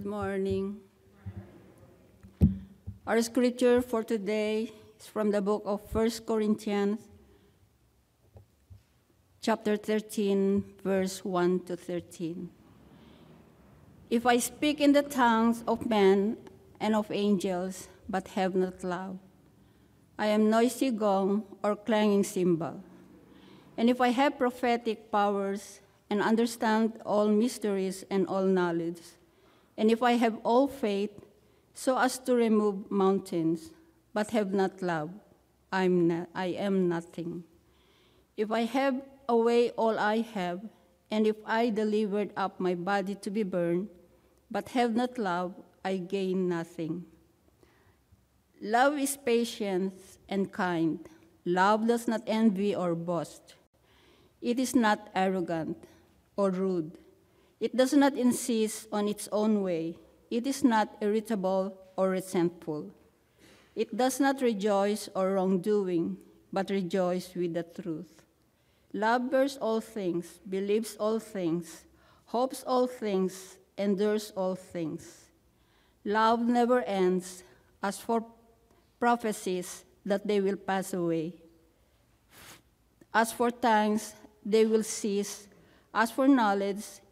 Good morning. Our scripture for today is from the book of 1 Corinthians, chapter 13, verse 1 to 13. If I speak in the tongues of men and of angels, but have not love, I am noisy gong or clanging cymbal. And if I have prophetic powers and understand all mysteries and all knowledge, and if I have all faith so as to remove mountains, but have not love, I'm not, I am nothing. If I have away all I have, and if I delivered up my body to be burned, but have not love, I gain nothing. Love is patient and kind. Love does not envy or boast. It is not arrogant or rude. It does not insist on its own way. It is not irritable or resentful. It does not rejoice or wrongdoing, but rejoice with the truth. Love bears all things, believes all things, hopes all things, endures all things. Love never ends. As for prophecies, that they will pass away. As for tongues, they will cease. As for knowledge,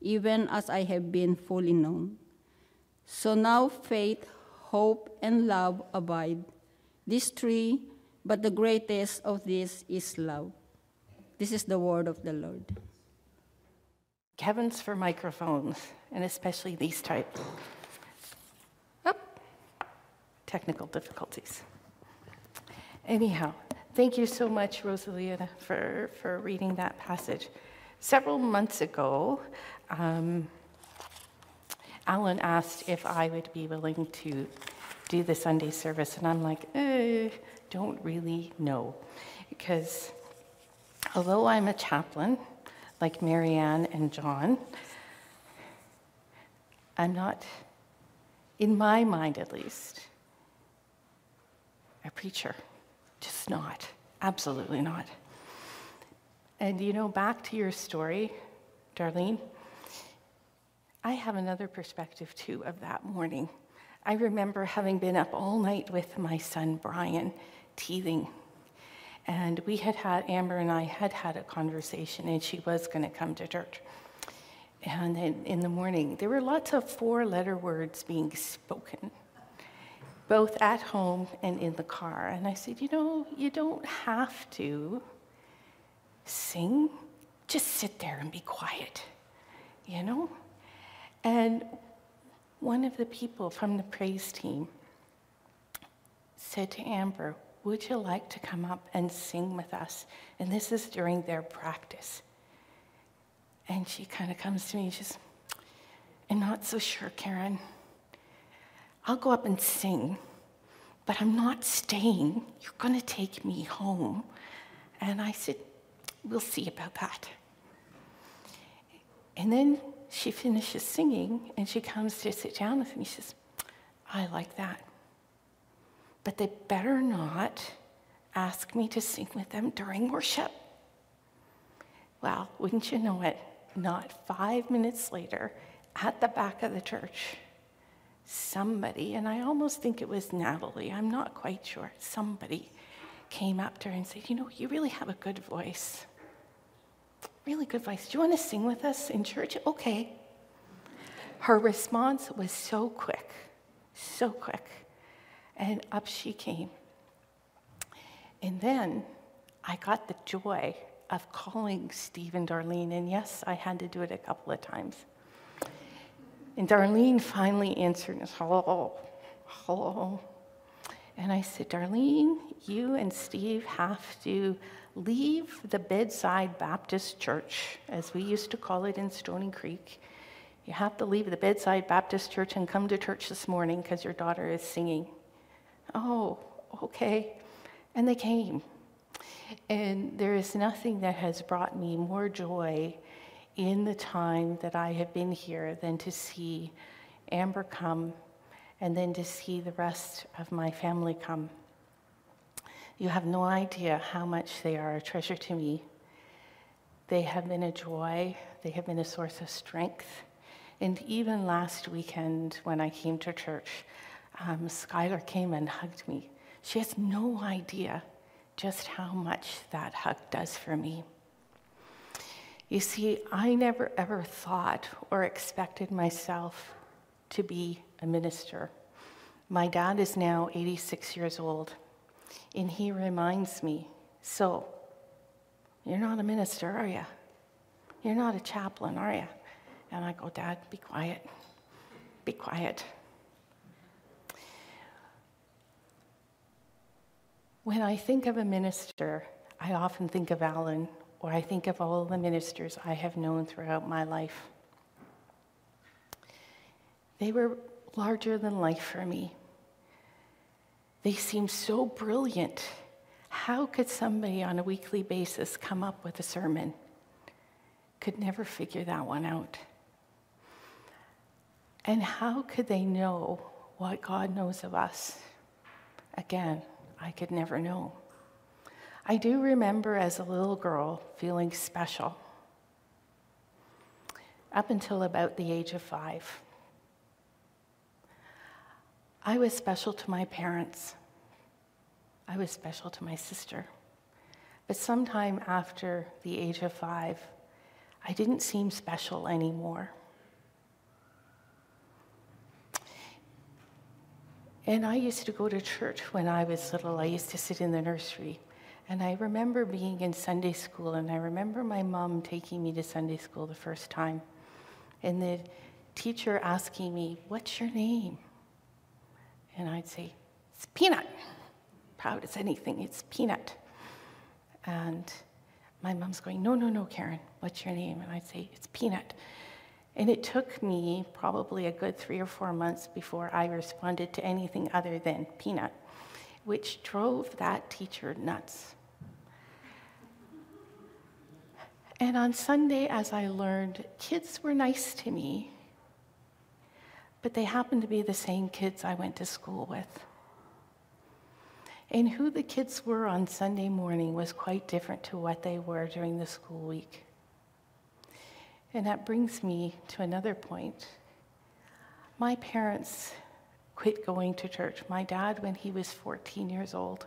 even as I have been fully known. So now faith, hope, and love abide. These three, but the greatest of these is love. This is the word of the Lord. Kevin's for microphones, and especially these types. Up. Technical difficulties. Anyhow, thank you so much, Rosalia, for, for reading that passage. Several months ago, um, Alan asked if I would be willing to do the Sunday service, and I'm like, eh, don't really know. Because although I'm a chaplain, like Marianne and John, I'm not, in my mind at least, a preacher. Just not. Absolutely not. And you know, back to your story, Darlene, I have another perspective too of that morning. I remember having been up all night with my son Brian, teething. And we had had, Amber and I had had a conversation, and she was going to come to church. And then in the morning, there were lots of four letter words being spoken, both at home and in the car. And I said, You know, you don't have to sing, just sit there and be quiet, you know? And one of the people from the praise team said to Amber, Would you like to come up and sing with us? And this is during their practice. And she kind of comes to me and says, I'm not so sure, Karen. I'll go up and sing, but I'm not staying. You're going to take me home. And I said, We'll see about that. And then she finishes singing and she comes to sit down with me. She says, I like that. But they better not ask me to sing with them during worship. Well, wouldn't you know it? Not five minutes later, at the back of the church, somebody, and I almost think it was Natalie, I'm not quite sure, somebody came up to her and said, You know, you really have a good voice. Really good voice. Do you want to sing with us in church? Okay. Her response was so quick, so quick. And up she came. And then I got the joy of calling Steve and Darlene, and yes, I had to do it a couple of times. And Darlene finally answered, hello, hello. And I said, Darlene, you and Steve have to leave the Bedside Baptist Church, as we used to call it in Stony Creek, You have to leave the bedside Baptist church and come to church this morning because your daughter is singing. Oh, okay. And they came. And there is nothing that has brought me more joy in the time that I have been here than to see Amber come and then to see the rest of my family come. You have no idea how much they are a treasure to me. They have been a joy, they have been a source of strength. And even last weekend, when I came to church, um, Skylar came and hugged me. She has no idea just how much that hug does for me. You see, I never ever thought or expected myself to be a minister. My dad is now 86 years old, and he reminds me so, you're not a minister, are you? You're not a chaplain, are you? And I go, Dad, be quiet. Be quiet. When I think of a minister, I often think of Alan, or I think of all the ministers I have known throughout my life. They were larger than life for me. They seemed so brilliant. How could somebody on a weekly basis come up with a sermon? Could never figure that one out. And how could they know what God knows of us? Again, I could never know. I do remember as a little girl feeling special up until about the age of five. I was special to my parents. I was special to my sister. But sometime after the age of five, I didn't seem special anymore. And I used to go to church when I was little. I used to sit in the nursery. And I remember being in Sunday school, and I remember my mom taking me to Sunday school the first time. And the teacher asking me, What's your name? And I'd say, It's Peanut. Proud as anything, it's Peanut. And my mom's going, No, no, no, Karen, what's your name? And I'd say, It's Peanut. And it took me probably a good three or four months before I responded to anything other than Peanut, which drove that teacher nuts. And on Sunday, as I learned, kids were nice to me but they happened to be the same kids I went to school with. And who the kids were on Sunday morning was quite different to what they were during the school week. And that brings me to another point. My parents quit going to church. My dad, when he was 14 years old,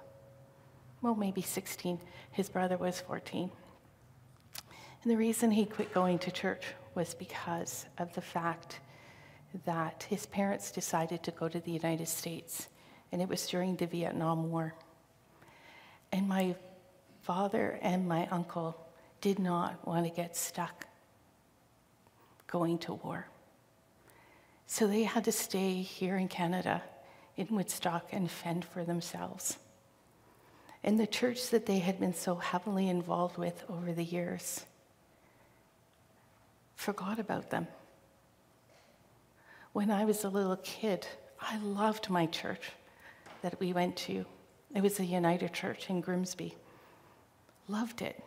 well, maybe 16, his brother was 14. And the reason he quit going to church was because of the fact that his parents decided to go to the United States, and it was during the Vietnam War. And my father and my uncle did not want to get stuck going to war. So they had to stay here in Canada, in Woodstock, and fend for themselves. And the church that they had been so heavily involved with over the years forgot about them. When I was a little kid, I loved my church that we went to. It was a United Church in Grimsby. Loved it.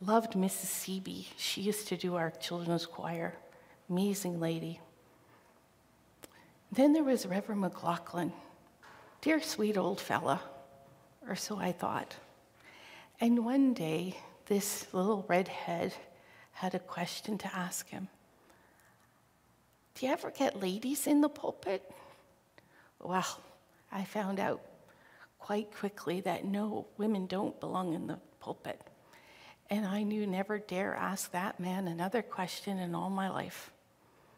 Loved Mrs. Seeby. She used to do our children's choir. Amazing lady. Then there was Reverend McLaughlin. Dear sweet old fella, or so I thought. And one day, this little redhead had a question to ask him. Do you ever get ladies in the pulpit? Well, I found out quite quickly that no, women don't belong in the pulpit. And I knew never dare ask that man another question in all my life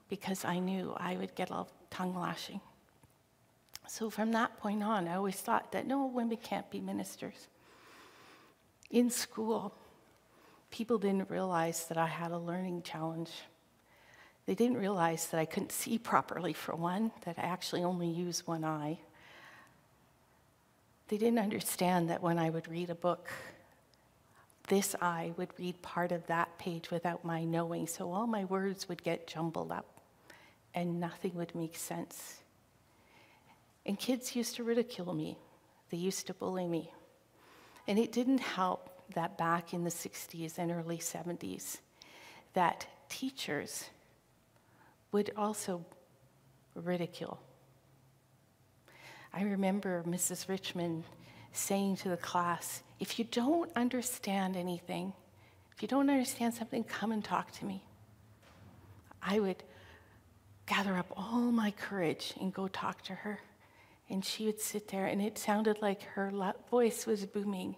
because I knew I would get a tongue lashing. So from that point on, I always thought that no, women can't be ministers. In school, people didn't realize that I had a learning challenge. They didn't realize that I couldn't see properly, for one, that I actually only use one eye. They didn't understand that when I would read a book, this eye would read part of that page without my knowing, so all my words would get jumbled up and nothing would make sense. And kids used to ridicule me, they used to bully me. And it didn't help that back in the 60s and early 70s, that teachers would also ridicule. I remember Mrs. Richmond saying to the class, if you don't understand anything, if you don't understand something, come and talk to me. I would gather up all my courage and go talk to her. And she would sit there, and it sounded like her voice was booming.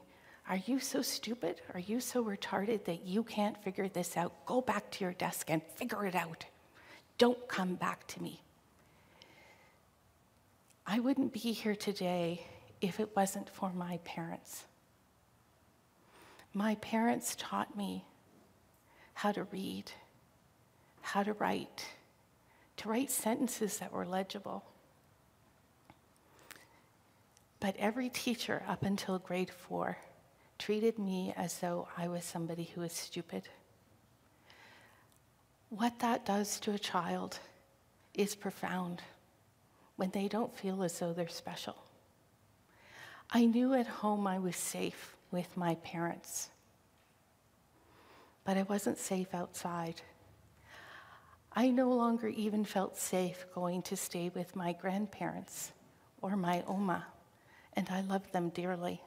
Are you so stupid? Are you so retarded that you can't figure this out? Go back to your desk and figure it out. Don't come back to me. I wouldn't be here today if it wasn't for my parents. My parents taught me how to read, how to write, to write sentences that were legible. But every teacher up until grade four treated me as though I was somebody who was stupid. What that does to a child is profound when they don't feel as though they're special. I knew at home I was safe with my parents, but I wasn't safe outside. I no longer even felt safe going to stay with my grandparents or my Oma, and I loved them dearly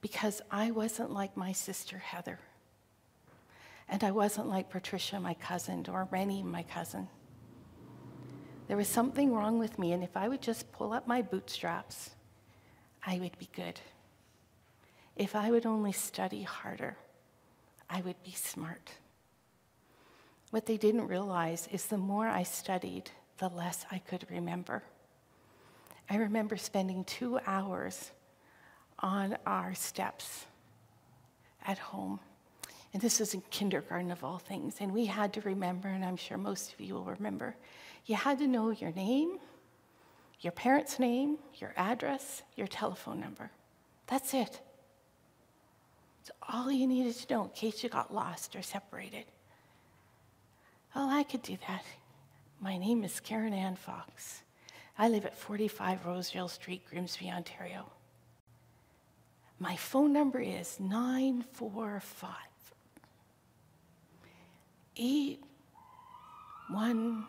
because I wasn't like my sister Heather. And I wasn't like Patricia, my cousin, or Rennie, my cousin. There was something wrong with me, and if I would just pull up my bootstraps, I would be good. If I would only study harder, I would be smart. What they didn't realize is the more I studied, the less I could remember. I remember spending two hours on our steps at home. And this was in kindergarten of all things. And we had to remember, and I'm sure most of you will remember, you had to know your name, your parents' name, your address, your telephone number. That's it. It's all you needed to know in case you got lost or separated. Oh, I could do that. My name is Karen Ann Fox. I live at 45 Rosedale Street, Grimsby, Ontario. My phone number is 945 81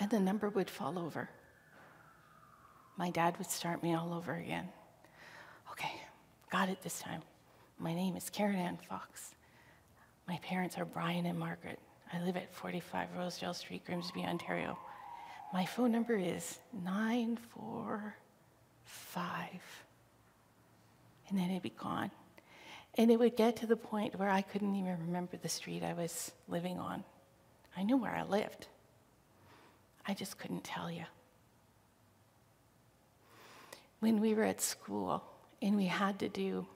and the number would fall over. My dad would start me all over again. Okay, got it this time. My name is Karen Ann Fox. My parents are Brian and Margaret. I live at 45 Rosedale Street, Grimsby, Ontario. My phone number is 945. And then it'd be gone. And it would get to the point where I couldn't even remember the street I was living on. I knew where I lived. I just couldn't tell you. When we were at school and we had to do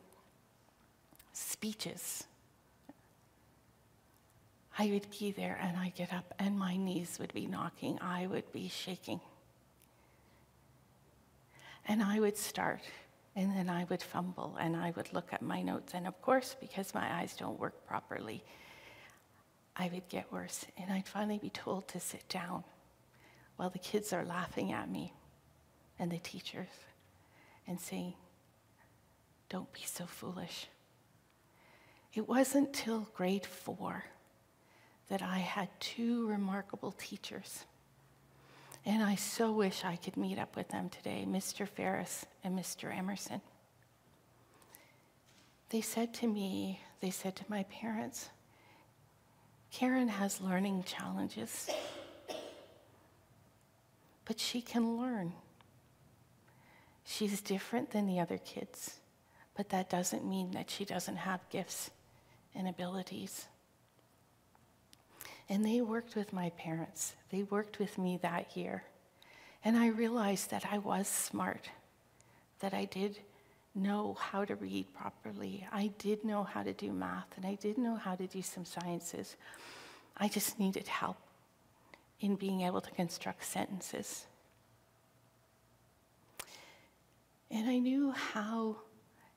speeches, I would be there and I'd get up and my knees would be knocking, I would be shaking. And I would start and then I would fumble and I would look at my notes. And of course, because my eyes don't work properly, I would get worse. And I'd finally be told to sit down while the kids are laughing at me and the teachers and saying, Don't be so foolish. It wasn't till grade four that I had two remarkable teachers. And I so wish I could meet up with them today, Mr. Ferris and Mr. Emerson. They said to me, they said to my parents, Karen has learning challenges but she can learn. She's different than the other kids, but that doesn't mean that she doesn't have gifts and abilities. And they worked with my parents. They worked with me that year. And I realized that I was smart, that I did know how to read properly. I did know how to do math, and I did know how to do some sciences. I just needed help in being able to construct sentences. And I knew how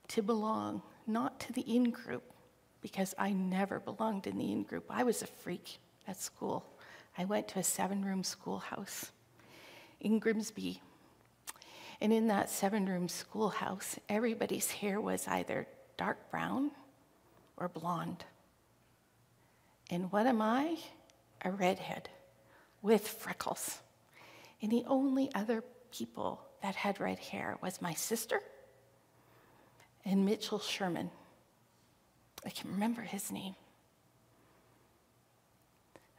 to belong not to the in group, because I never belonged in the in group. I was a freak at school. I went to a seven room schoolhouse in Grimsby. And in that seven room schoolhouse, everybody's hair was either dark brown or blonde. And what am I? A redhead with freckles. And the only other people that had red hair was my sister and Mitchell Sherman. I can remember his name.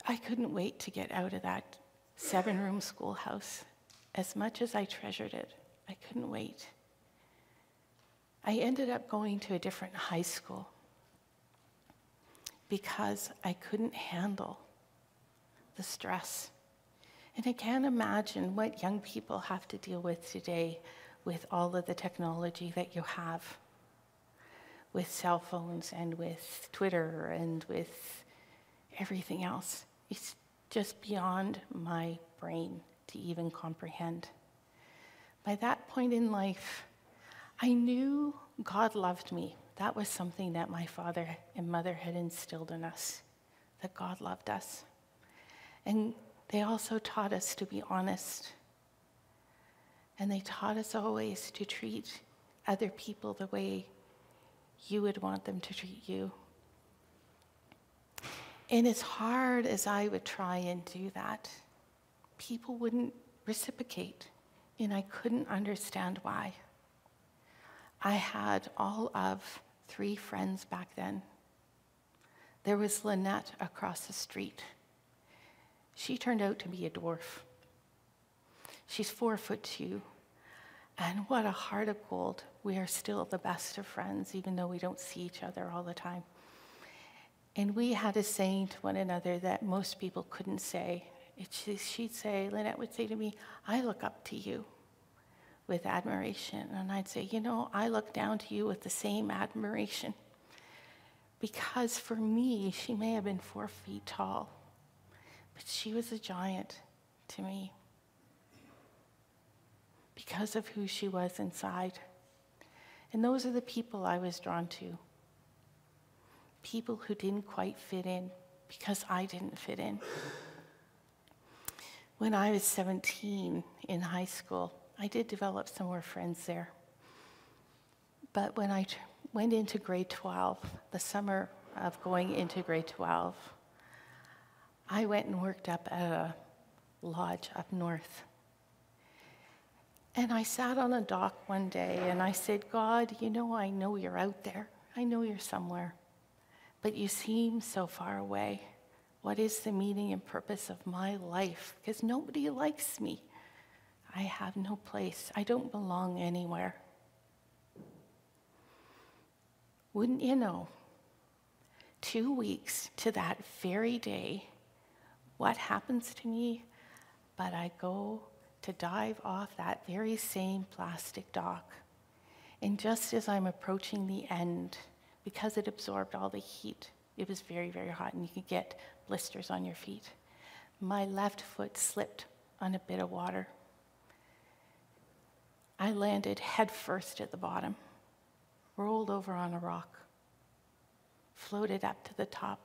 I couldn't wait to get out of that seven room schoolhouse. As much as I treasured it, I couldn't wait. I ended up going to a different high school because I couldn't handle the stress. And I can't imagine what young people have to deal with today with all of the technology that you have with cell phones and with Twitter and with everything else. It's just beyond my brain to even comprehend. By that point in life, I knew God loved me. That was something that my father and mother had instilled in us, that God loved us. And they also taught us to be honest. And they taught us always to treat other people the way you would want them to treat you. And as hard as I would try and do that, people wouldn't reciprocate, and I couldn't understand why. I had all of three friends back then. There was Lynette across the street. She turned out to be a dwarf. She's four foot two. And what a heart of gold. We are still the best of friends, even though we don't see each other all the time. And we had a saying to one another that most people couldn't say. she'd say, Lynette would say to me, I look up to you with admiration. And I'd say, You know, I look down to you with the same admiration. Because for me, she may have been four feet tall, but she was a giant to me because of who she was inside. And those are the people I was drawn to people who didn't quite fit in because I didn't fit in. When I was 17 in high school, I did develop some more friends there. But when I went into grade 12, the summer of going into grade 12, I went and worked up at a lodge up north. And I sat on a dock one day and I said, God, you know, I know you're out there. I know you're somewhere. But you seem so far away. What is the meaning and purpose of my life? Because nobody likes me. I have no place. I don't belong anywhere. Wouldn't you know, two weeks to that very day, what happens to me? But I go to dive off that very same plastic dock. And just as I'm approaching the end, because it absorbed all the heat, it was very, very hot, and you could get blisters on your feet. My left foot slipped on a bit of water. I landed headfirst at the bottom, rolled over on a rock, floated up to the top,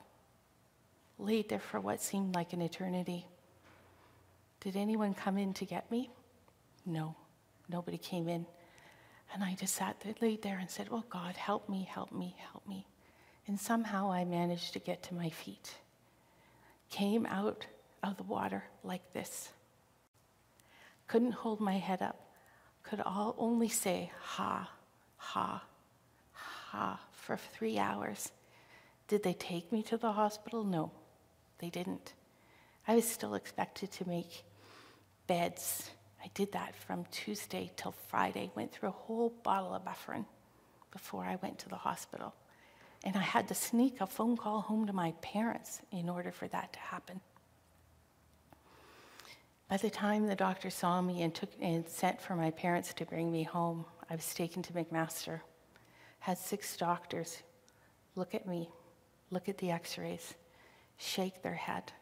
laid there for what seemed like an eternity. Did anyone come in to get me? No, nobody came in. And I just sat there, laid there and said, Oh God, help me, help me, help me. And somehow I managed to get to my feet. Came out of the water like this. Couldn't hold my head up could all only say ha, ha, ha for three hours. Did they take me to the hospital? No, they didn't. I was still expected to make beds. I did that from Tuesday till Friday, went through a whole bottle of Bufferin before I went to the hospital. And I had to sneak a phone call home to my parents in order for that to happen. By the time the doctor saw me and, took, and sent for my parents to bring me home, I was taken to McMaster. Had six doctors look at me, look at the x rays, shake their head,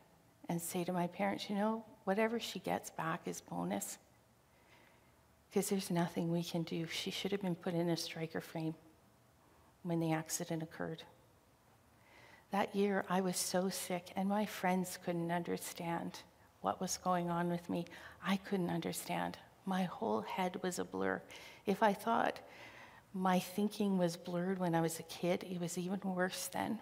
and say to my parents, you know, whatever she gets back is bonus. Because there's nothing we can do. She should have been put in a Stryker frame. when the accident occurred. That year, I was so sick, and my friends couldn't understand what was going on with me. I couldn't understand. My whole head was a blur. If I thought my thinking was blurred when I was a kid, it was even worse then.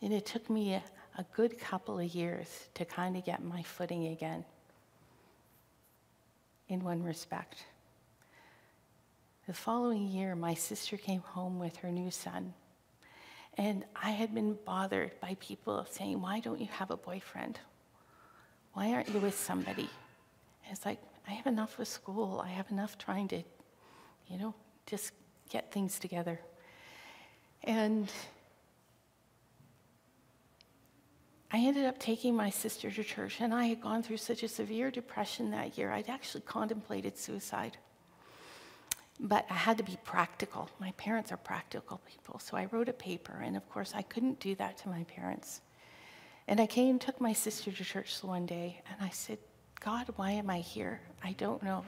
And it took me a, a good couple of years to kind of get my footing again, in one respect. The following year, my sister came home with her new son. And I had been bothered by people saying, Why don't you have a boyfriend? Why aren't you with somebody? And it's like, I have enough with school. I have enough trying to, you know, just get things together. And I ended up taking my sister to church, and I had gone through such a severe depression that year, I'd actually contemplated suicide. But I had to be practical. My parents are practical people, so I wrote a paper, and of course, I couldn't do that to my parents. And I came, took my sister to church one day, and I said, God, why am I here? I don't know.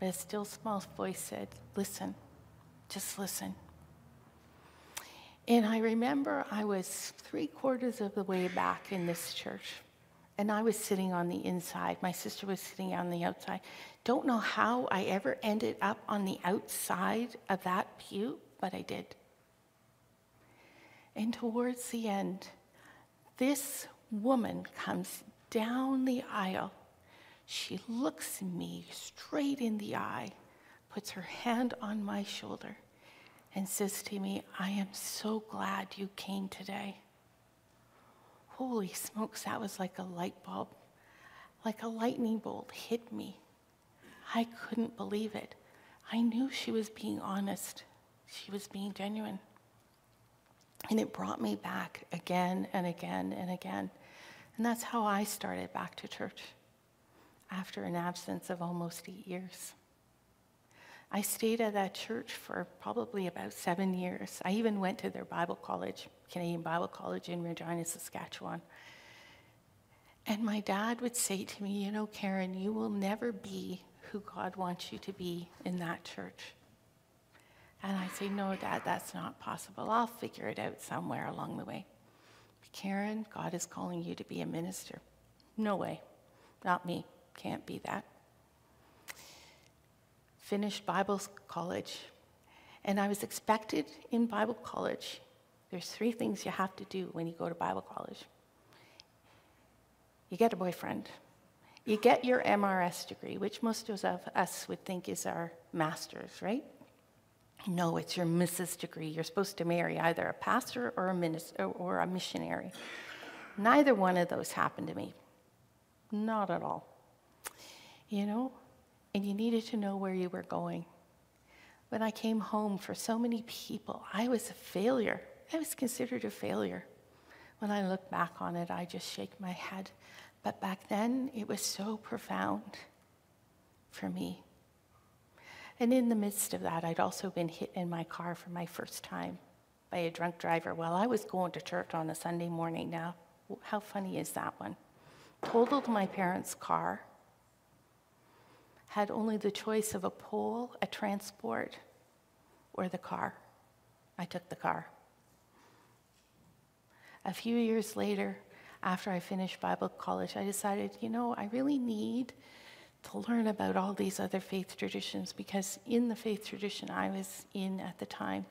But a still small voice said, Listen, just listen. And I remember I was three quarters of the way back in this church, and I was sitting on the inside. My sister was sitting on the outside. Don't know how I ever ended up on the outside of that pew, but I did. And towards the end, this woman comes down the aisle. She looks me straight in the eye, puts her hand on my shoulder, and says to me, I am so glad you came today. Holy smokes, that was like a light bulb, like a lightning bolt hit me. I couldn't believe it. I knew she was being honest, she was being genuine. And it brought me back again and again and again. And that's how I started back to church after an absence of almost eight years. I stayed at that church for probably about seven years. I even went to their Bible college, Canadian Bible College in Regina, Saskatchewan. And my dad would say to me, You know, Karen, you will never be who God wants you to be in that church. And I say, No, Dad, that's not possible. I'll figure it out somewhere along the way. But Karen, God is calling you to be a minister. No way. Not me. Can't be that finished Bible college, and I was expected in Bible college. There's three things you have to do when you go to Bible college you get a boyfriend, you get your MRS degree, which most of us would think is our master's, right? No, it's your Mrs. degree. You're supposed to marry either a pastor or a minister or a missionary. Neither one of those happened to me. Not at all. You know, and you needed to know where you were going. When I came home, for so many people, I was a failure. I was considered a failure. When I look back on it, I just shake my head. But back then, it was so profound for me. And in the midst of that, I'd also been hit in my car for my first time by a drunk driver while I was going to church on a Sunday morning. Now, how funny is that one? Totaled my parents' car had only the choice of a pole, a transport, or the car. I took the car. A few years later, after I finished Bible college, I decided, you know, I really need to learn about all these other faith traditions because in the faith tradition I was in at the time,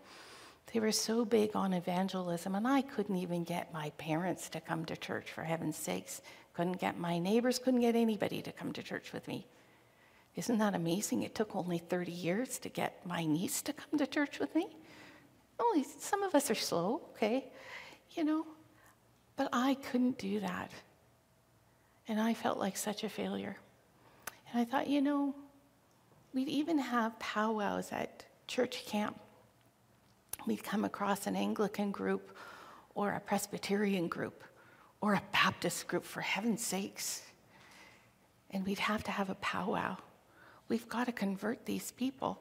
they were so big on evangelism, and I couldn't even get my parents to come to church, for heaven's sakes. Couldn't get my neighbors, couldn't get anybody to come to church with me. Isn't that amazing? It took only 30 years to get my niece to come to church with me. Only some of us are slow, okay? You know, but I couldn't do that. And I felt like such a failure. And I thought, you know, we'd even have powwows at church camp. We'd come across an Anglican group or a Presbyterian group or a Baptist group, for heaven's sakes. And we'd have to have a powwow. We've got to convert these people.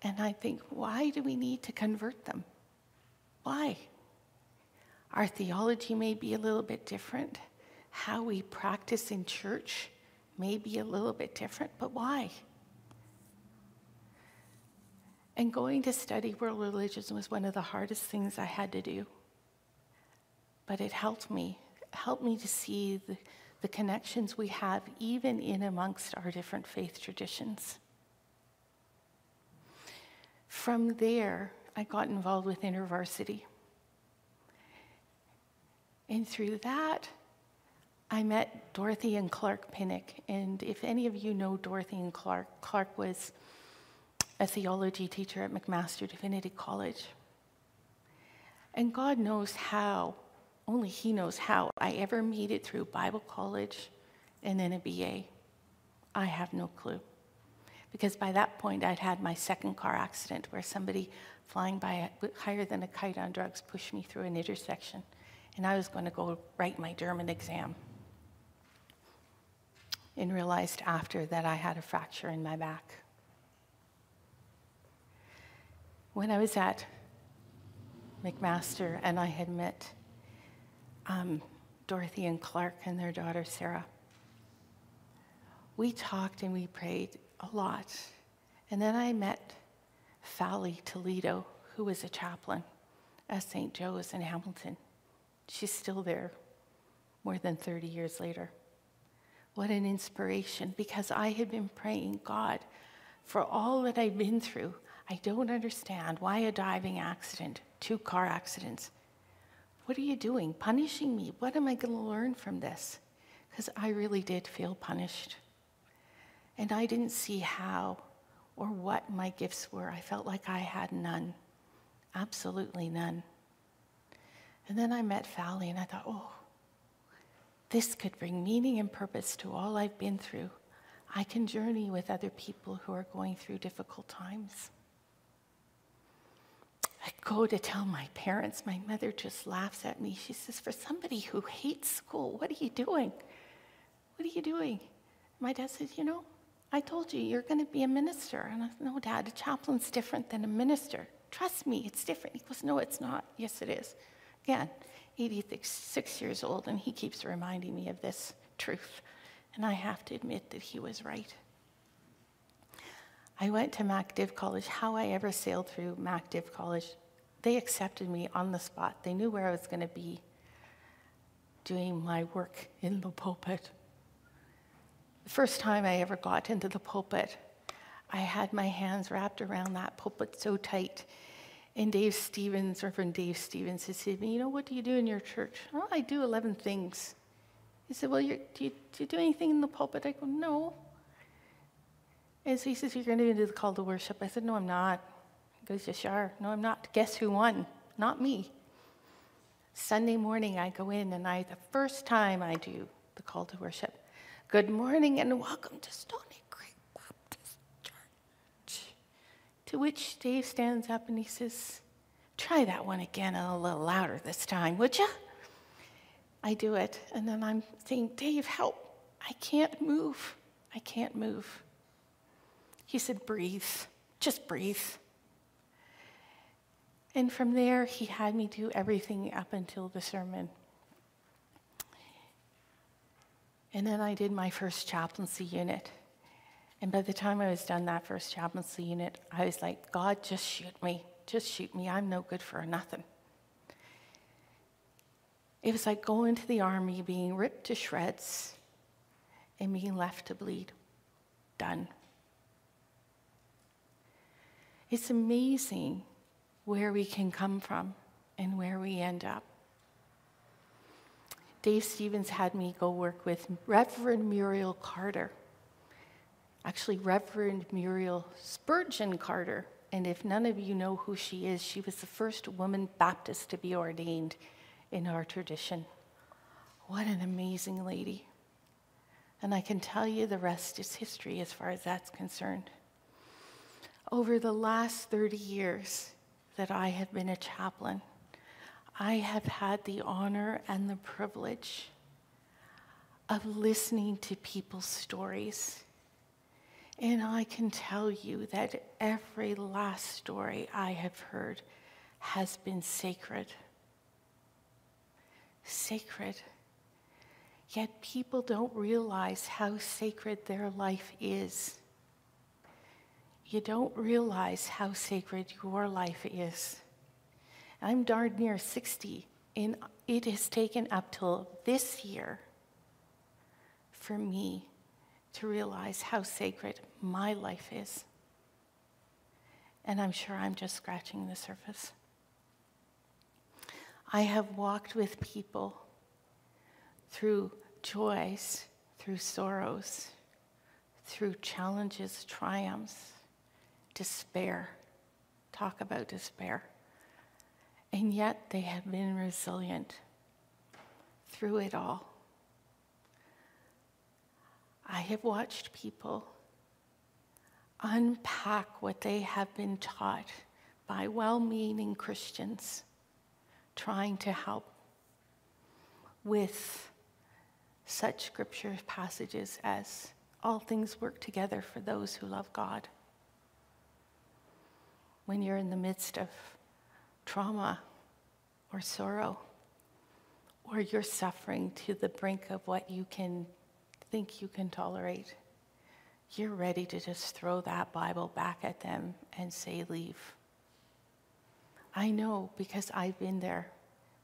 And I think, why do we need to convert them? Why? Our theology may be a little bit different. How we practice in church may be a little bit different, but why? And going to study world religions was one of the hardest things I had to do. But it helped me, helped me to see the, the connections we have even in amongst our different faith traditions. From there, I got involved with InterVarsity. And through that, I met Dorothy and Clark Pinnock. And if any of you know Dorothy and Clark, Clark was a theology teacher at McMaster Divinity College. And God knows how, only He knows how, I ever made it through Bible college and then a BA. I have no clue. Because by that point, I'd had my second car accident where somebody flying by higher than a kite on drugs pushed me through an intersection. And I was going to go write my German exam. And realized after that I had a fracture in my back. When I was at McMaster and I had met um, Dorothy and Clark and their daughter Sarah, we talked and we prayed a lot. And then I met Fally Toledo, who was a chaplain at St. Joe's in Hamilton. She's still there more than 30 years later. What an inspiration, because I had been praying, God, for all that I've been through, I don't understand why a diving accident, two car accidents. What are you doing? Punishing me? What am I going to learn from this? Because I really did feel punished. And I didn't see how or what my gifts were. I felt like I had none, absolutely none. And then I met Fally and I thought, oh, this could bring meaning and purpose to all I've been through. I can journey with other people who are going through difficult times. I go to tell my parents. My mother just laughs at me. She says, For somebody who hates school, what are you doing? What are you doing? My dad says, You know, I told you you're going to be a minister. And I said, No, Dad, a chaplain's different than a minister. Trust me, it's different. He goes, No, it's not. Yes, it is. Again, 86 years old, and he keeps reminding me of this truth. And I have to admit that he was right. I went to MacDiv College. How I ever sailed through MacDiv College, they accepted me on the spot. They knew where I was going to be doing my work in the pulpit. The first time I ever got into the pulpit, I had my hands wrapped around that pulpit so tight. And Dave Stevens, Reverend Dave Stevens, he said to me, You know, what do you do in your church? Oh, I do 11 things. He said, Well, do you, do, you, do anything in the pulpit? I go, No. And so he says, You're going to do the call to worship. I said, No, I'm not. He goes, Yes, you are. No, I'm not. Guess who won? Not me. Sunday morning, I go in, and I, the first time I do the call to worship, good morning and welcome to Stony Creek Baptist Church. To which Dave stands up and he says, Try that one again and a little louder this time, would you? I do it, and then I'm saying, Dave, help. I can't move. I can't move. He said, Breathe, just breathe. And from there, he had me do everything up until the sermon. And then I did my first chaplaincy unit. And by the time I was done that first chaplaincy unit, I was like, God, just shoot me. Just shoot me. I'm no good for nothing. It was like going to the army, being ripped to shreds, and being left to bleed. Done. It's amazing where we can come from and where we end up. Dave Stevens had me go work with Reverend Muriel Carter. Actually, Reverend Muriel Spurgeon Carter. And if none of you know who she is, she was the first woman Baptist to be ordained in our tradition. What an amazing lady. And I can tell you the rest is history as far as that's concerned over the last 30 years that I have been a chaplain, I have had the honor and the privilege of listening to people's stories. And I can tell you that every last story I have heard has been sacred. Sacred. Yet people don't realize how sacred their life is you don't realize how sacred your life is. I'm darn near 60, and it has taken up till this year for me to realize how sacred my life is. And I'm sure I'm just scratching the surface. I have walked with people through joys, through sorrows, through challenges, triumphs, despair. Talk about despair. And yet they have been resilient through it all. I have watched people unpack what they have been taught by well meaning Christians trying to help with such scripture passages as all things work together for those who love God. When you're in the midst of trauma or sorrow, or you're suffering to the brink of what you can think you can tolerate, you're ready to just throw that Bible back at them and say, Leave. I know because I've been there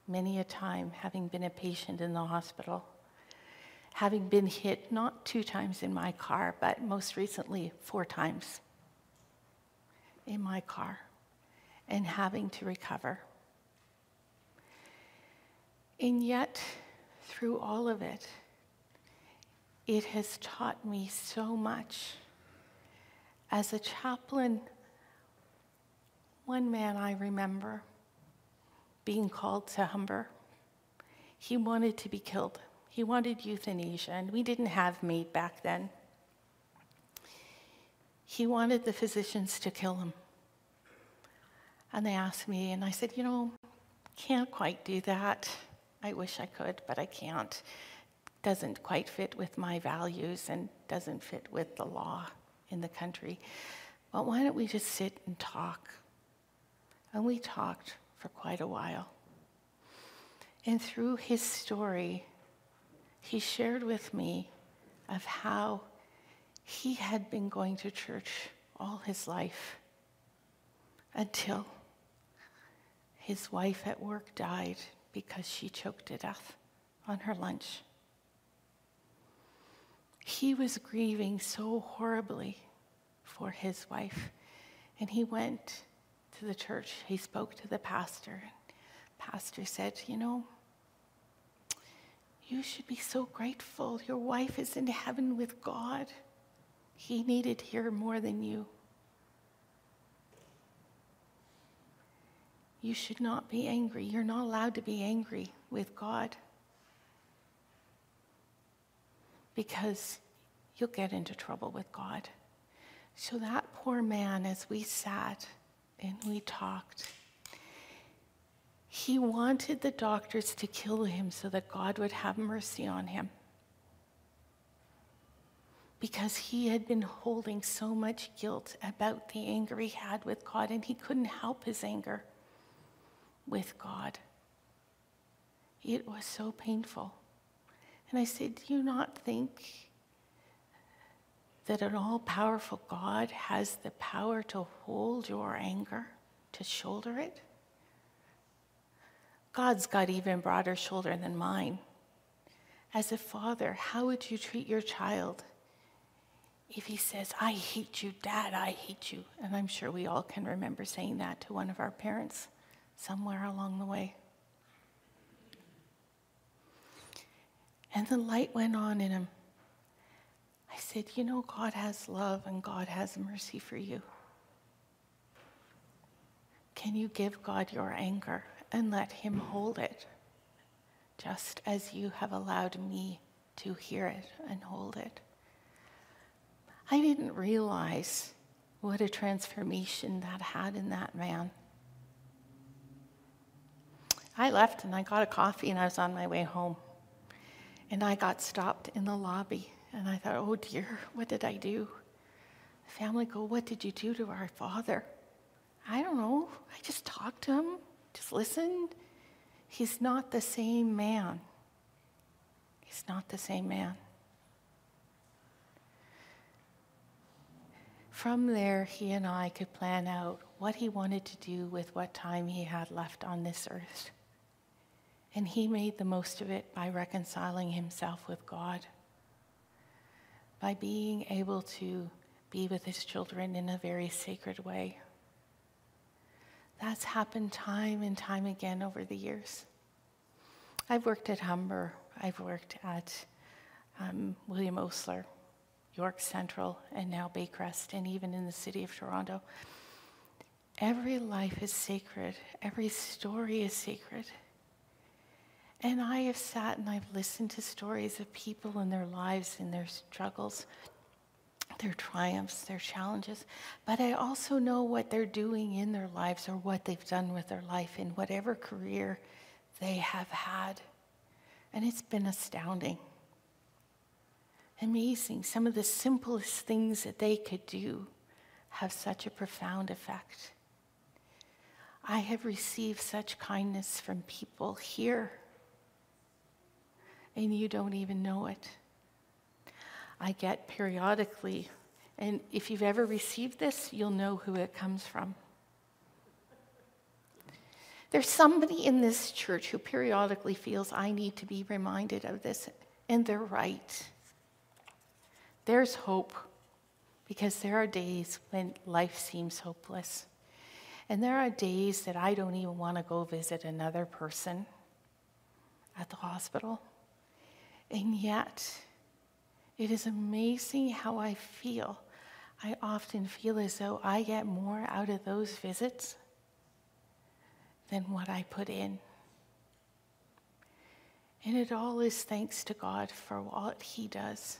many a time, having been a patient in the hospital, having been hit not two times in my car, but most recently four times in my car, and having to recover. And yet, through all of it, it has taught me so much. As a chaplain, one man I remember being called to Humber, he wanted to be killed. He wanted euthanasia, and we didn't have MAID back then. He wanted the physicians to kill him. And they asked me, and I said, You know, can't quite do that. I wish I could, but I can't doesn't quite fit with my values and doesn't fit with the law in the country. But why don't we just sit and talk? And we talked for quite a while. And through his story, he shared with me of how he had been going to church all his life until his wife at work died because she choked to death on her lunch. He was grieving so horribly for his wife. And he went to the church. He spoke to the pastor. Pastor said, You know, you should be so grateful. Your wife is in heaven with God. He needed her more than you. You should not be angry. You're not allowed to be angry with God because you'll get into trouble with God. So that poor man, as we sat and we talked, he wanted the doctors to kill him so that God would have mercy on him. Because he had been holding so much guilt about the anger he had with God, and he couldn't help his anger with God. It was so painful. And I said, Do you not think that an all powerful God has the power to hold your anger, to shoulder it? God's got even broader shoulder than mine. As a father, how would you treat your child if he says, I hate you, Dad, I hate you? And I'm sure we all can remember saying that to one of our parents somewhere along the way. And the light went on in him. I said, You know, God has love and God has mercy for you. Can you give God your anger and let Him hold it, just as you have allowed me to hear it and hold it? I didn't realize what a transformation that had in that man. I left and I got a coffee and I was on my way home. And I got stopped in the lobby. And I thought, oh dear, what did I do? The family go, what did you do to our father? I don't know. I just talked to him, just listened. He's not the same man. He's not the same man. From there, he and I could plan out what he wanted to do with what time he had left on this earth. And he made the most of it by reconciling himself with God, by being able to be with his children in a very sacred way. That's happened time and time again over the years. I've worked at Humber, I've worked at um, William Osler, York Central, and now Baycrest, and even in the city of Toronto. Every life is sacred, every story is sacred. And I have sat and I've listened to stories of people and their lives and their struggles, their triumphs, their challenges. But I also know what they're doing in their lives or what they've done with their life in whatever career they have had. And it's been astounding. Amazing. Some of the simplest things that they could do have such a profound effect. I have received such kindness from people here, and you don't even know it. I get periodically, and if you've ever received this, you'll know who it comes from. There's somebody in this church who periodically feels I need to be reminded of this, and they're right. There's hope because there are days when life seems hopeless. And there are days that I don't even want to go visit another person at the hospital. And yet, it is amazing how I feel. I often feel as though I get more out of those visits than what I put in. And it all is thanks to God for what He does.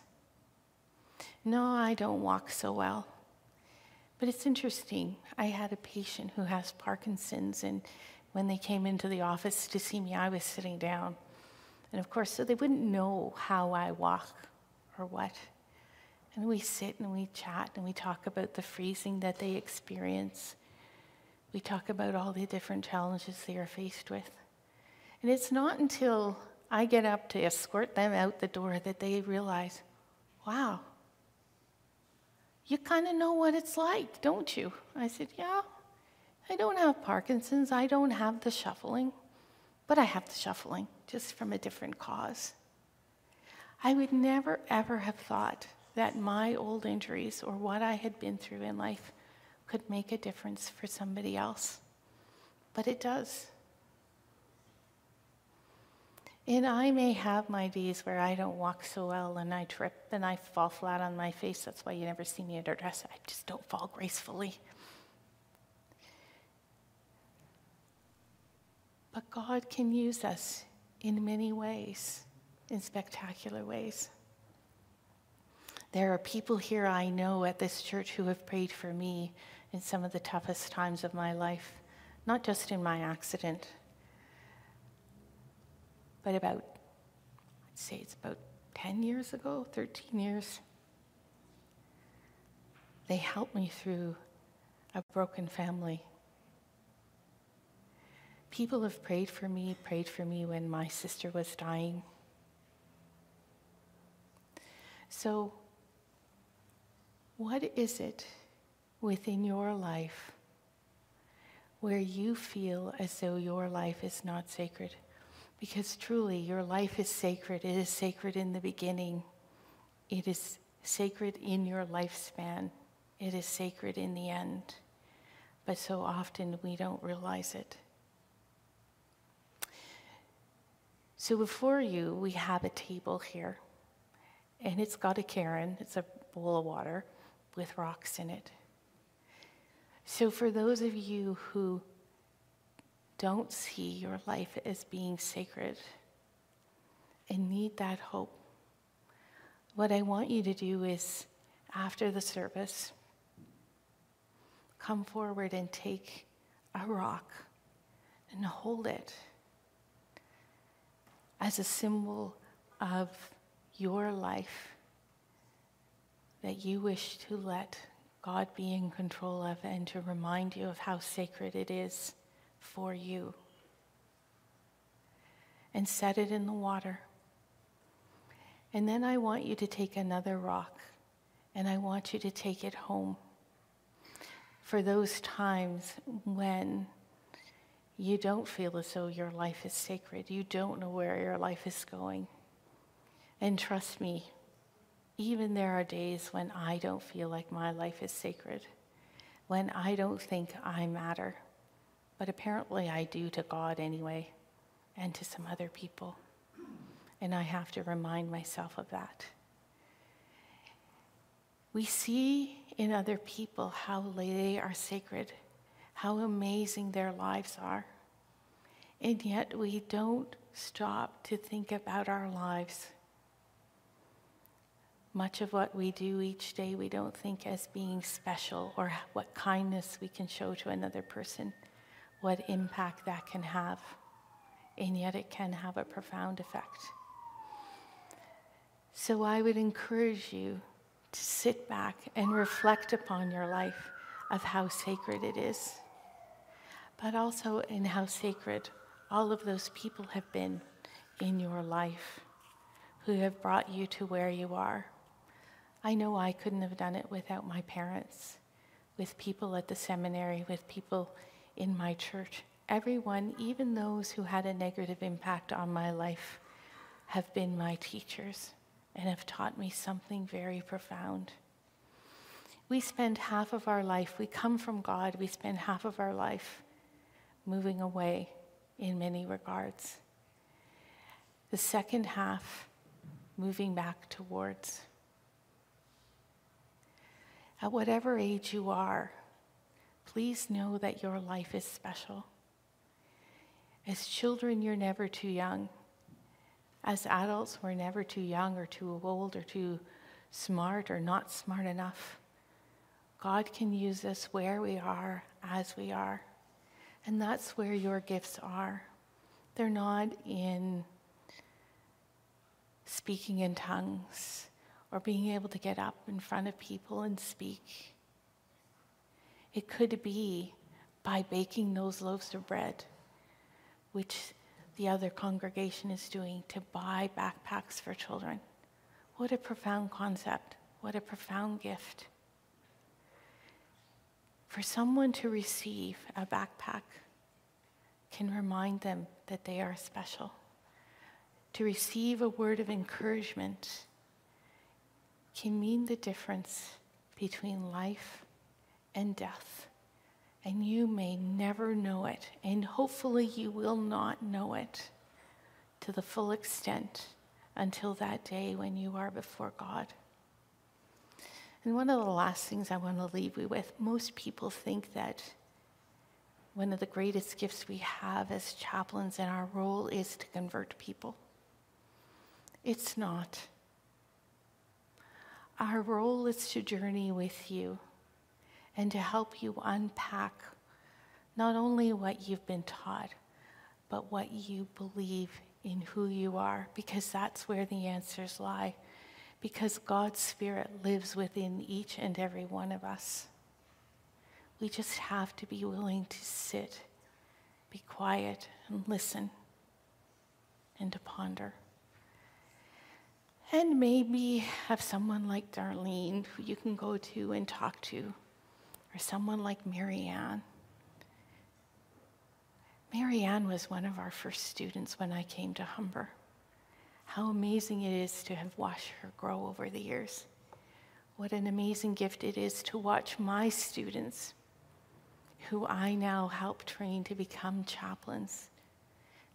No, I don't walk so well. But it's interesting. I had a patient who has Parkinson's, and when they came into the office to see me, I was sitting down. And of course, so they wouldn't know how I walk or what. And we sit and we chat and we talk about the freezing that they experience. We talk about all the different challenges they are faced with. And it's not until I get up to escort them out the door that they realize, wow, you kind of know what it's like, don't you? I said, Yeah, I don't have Parkinson's. I don't have the shuffling, but I have the shuffling just from a different cause. I would never, ever have thought that my old injuries or what I had been through in life could make a difference for somebody else. But it does. And I may have my days where I don't walk so well and I trip and I fall flat on my face. That's why you never see me in a dress. I just don't fall gracefully. But God can use us in many ways, in spectacular ways. There are people here I know at this church who have prayed for me in some of the toughest times of my life, not just in my accident but about, I'd say it's about 10 years ago, 13 years, they helped me through a broken family. People have prayed for me, prayed for me when my sister was dying. So, what is it within your life where you feel as though your life is not sacred? Because truly, your life is sacred. It is sacred in the beginning, it is sacred in your lifespan, it is sacred in the end. But so often we don't realize it. So before you, we have a table here, and it's got a cairn, it's a bowl of water with rocks in it. So for those of you who don't see your life as being sacred and need that hope, what I want you to do is, after the service, come forward and take a rock and hold it as a symbol of your life that you wish to let God be in control of and to remind you of how sacred it is for you and set it in the water. And then I want you to take another rock and I want you to take it home for those times when you don't feel as though your life is sacred. You don't know where your life is going. And trust me, even there are days when I don't feel like my life is sacred, when I don't think I matter. But apparently I do to God anyway, and to some other people. And I have to remind myself of that. We see in other people how they are sacred, how amazing their lives are. And yet we don't stop to think about our lives. Much of what we do each day, we don't think as being special or what kindness we can show to another person, what impact that can have. And yet it can have a profound effect. So I would encourage you to sit back and reflect upon your life of how sacred it is, but also in how sacred all of those people have been in your life who have brought you to where you are. I know I couldn't have done it without my parents, with people at the seminary, with people in my church. Everyone, even those who had a negative impact on my life, have been my teachers and have taught me something very profound. We spend half of our life, we come from God, we spend half of our life moving away in many regards. The second half, moving back towards. At whatever age you are, please know that your life is special. As children, you're never too young. As adults, we're never too young or too old or too smart or not smart enough. God can use us where we are, as we are. And that's where your gifts are. They're not in speaking in tongues or being able to get up in front of people and speak. It could be by baking those loaves of bread, which the other congregation is doing to buy backpacks for children. What a profound concept. What a profound gift. For someone to receive a backpack can remind them that they are special. To receive a word of encouragement can mean the difference between life and death and you may never know it, and hopefully you will not know it to the full extent until that day when you are before God. And one of the last things I want to leave you with most people think that one of the greatest gifts we have as chaplains and our role is to convert people. It's not. Our role is to journey with you and to help you unpack not only what you've been taught, but what you believe in who you are, because that's where the answers lie. Because God's Spirit lives within each and every one of us. We just have to be willing to sit, be quiet, and listen, and to ponder. And maybe have someone like Darlene who you can go to and talk to someone like Marianne. Marianne was one of our first students when I came to Humber. How amazing it is to have watched her grow over the years. What an amazing gift it is to watch my students, who I now help train to become chaplains,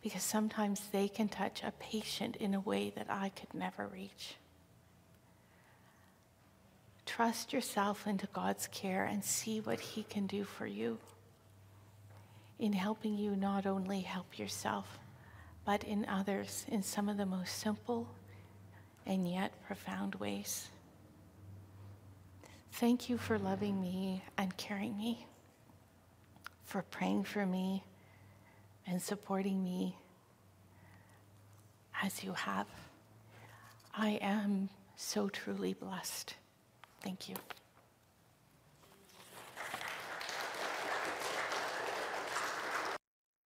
because sometimes they can touch a patient in a way that I could never reach. Trust yourself into God's care and see what He can do for you in helping you not only help yourself, but in others in some of the most simple and yet profound ways. Thank you for loving me and caring me, for praying for me and supporting me as you have. I am so truly blessed. Thank you.